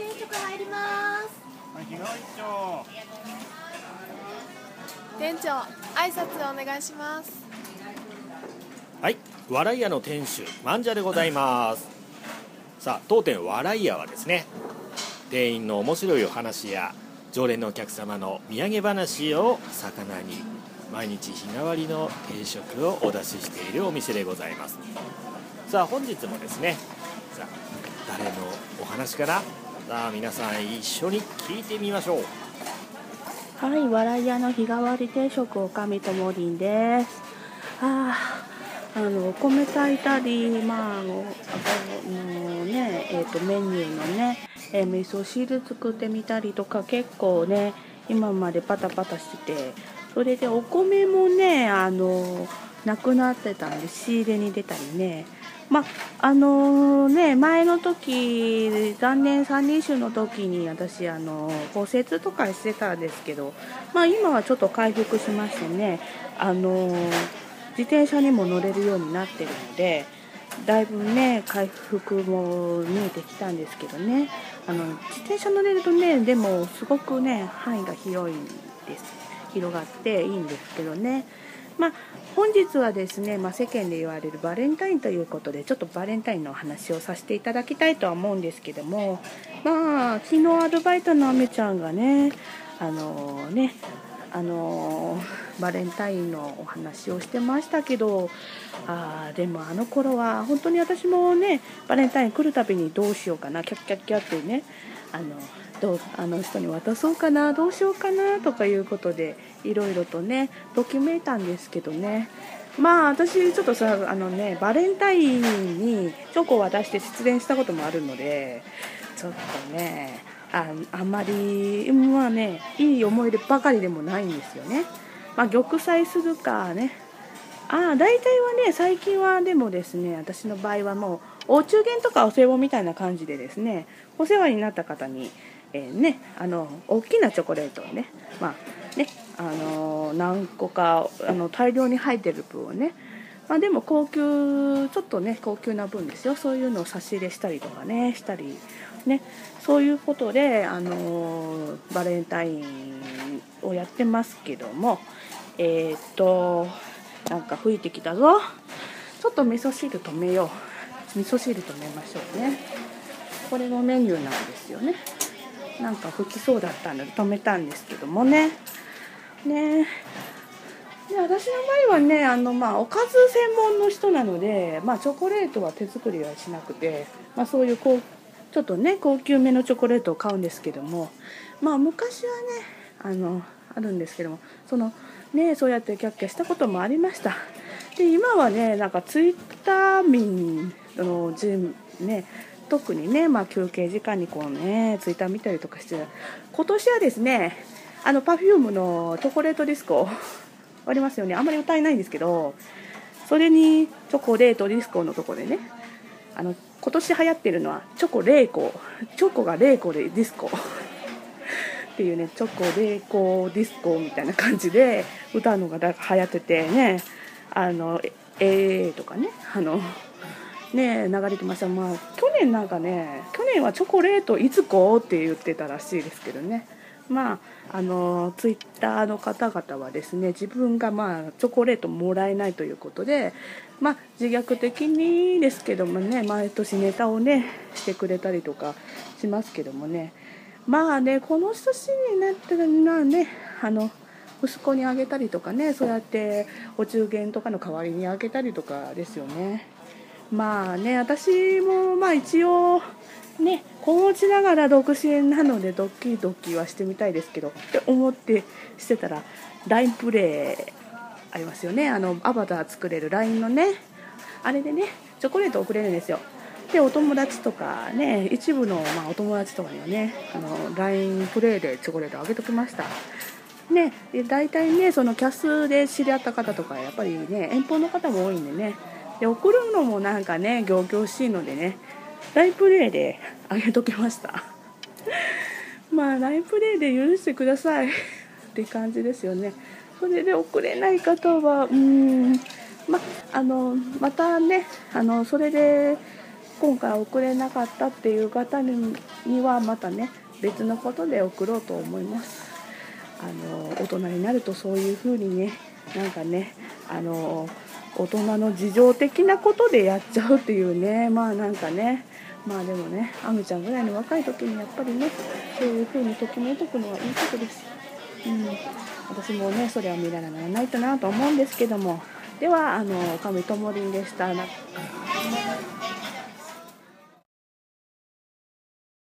定食入ります。はい、日替わり長。店長挨拶お願いします。はい、笑い屋の店主マンジャでございます。さあ当店笑い屋はですね店員の面白いお話や常連のお客様の土産話を魚に毎日日替わりの定食をお出ししているお店でございます。さあ本日もですねさあ誰のお話かなさあ皆さん一緒に聞いてみましょうはい、笑い屋の日替わり定食おかみともりんです。ああ、あのお米炊いたり、まああのあのね、えっ、とメニューのね、えー味噌汁作ってみたりとか結構ね、今までパタパタしてて、それでお米もね、あのなくなってたんで仕入れに出たりね。まあのね前の時残念三人衆の時に私あの骨折とかしてたんですけど、まあ、今はちょっと回復しましてねあの自転車にも乗れるようになってるのでだいぶね回復も見えてきたんですけどね。あの自転車乗れるとねでもすごくね範囲が広いんです。広がっていいんですけどね。まあ、本日はですね、まあ、世間で言われるバレンタインということでちょっとバレンタインのお話をさせていただきたいとは思うんですけどもまあ昨日アルバイトのあめちゃんがねあのねあのバレンタインのお話をしてましたけどあでもあの頃は本当に私もねバレンタイン来るたびにどうしようかなキャッキャッキャってねあのどうあの人に渡そうかなどうしようかなとかいうことでいろいろとねときめいたんですけどね。まあ私ちょっとさあのねバレンタインにチョコを渡して失恋したこともあるのでちょっとねああんまりまあねいい思い出ばかりでもないんですよね。まあ玉砕するかね。ああ大体はね最近はでもですね私の場合はもうお中元とかお歳暮みたいな感じでですねお世話になった方に、えーねあの大きなチョコレートをねまあねあの何個かあの大量に入ってる分をねまあ、でも高級ちょっとね高級な分ですよ。そういうのを差し入れしたりとかねしたりねそういうことであのバレンタインをやってますけどもえーっとなんか吹いてきたぞ。ちょっと味噌汁止めよう。味噌汁止めましょうね。これもメニューなんですよね。なんか吹きそうだったので止めたんですけどもね。ね。で私の場合はねあの、まあ、おかず専門の人なので、まあ、チョコレートは手作りはしなくて、まあ、そういうこうちょっとね高級めのチョコレートを買うんですけども、まあ、昔はねあのあるんですけどもそのねそうやってキャッキャしたこともありました。で今はねなんかツイッター民のジムね特にね、まあ、休憩時間にこうねツイッター見たりとかして今年はですねあの Perfume のチョコレートディスコありますよね。あんまり歌えないんですけどそれにチョコレートディスコのとこでねあの今年流行ってるのはチョコレーコチョコがレーコでディスコっていうねチョコレーコディスコみたいな感じで歌うのが流行っててねあのええーとかねあのね流れてました。まあ去年なんかね去年はチョコレートいつこうって言ってたらしいですけどね。まああのツイッターの方々はですね自分がまあチョコレートもらえないということでまあ自虐的にですけどもね毎年ネタをねしてくれたりとかしますけどもね。まあねこの年になってるのねあの息子にあげたりとかねそうやってお中元とかの代わりにあげたりとかですよね。まあね私もまあ一応ね子持ちながら独身なのでドキドキはしてみたいですけどって思ってしてたら LINE プレイありますよね。あのアバター作れる LINE のねあれでねチョコレート送れるんですよ。でお友達とかね一部の、まあ、お友達とかにはねあの LINE プレイでチョコレートあげときました。ねで大体ねそのキャスで知り合った方とかやっぱりね遠方の方も多いんでね。で送るのもなんかね仰々しいのでねライプレイであげときました。まあライプレイで許してください。って感じですよね。それで送れない方はうーん。まあのまたねあのそれで今回送れなかったっていう方にはまたね別のことで送ろうと思います。あの大人になるとそういう風にねなんかねあの大人の事情的なことでやっちゃうっていうね。まあなんかね。まあでもねあむちゃんぐらいの若い時にやっぱりねそういう風にときめいとくのはいいことです、うん、私もねそれは見られないとなと思うんですけども。ではあの神ともりんでした。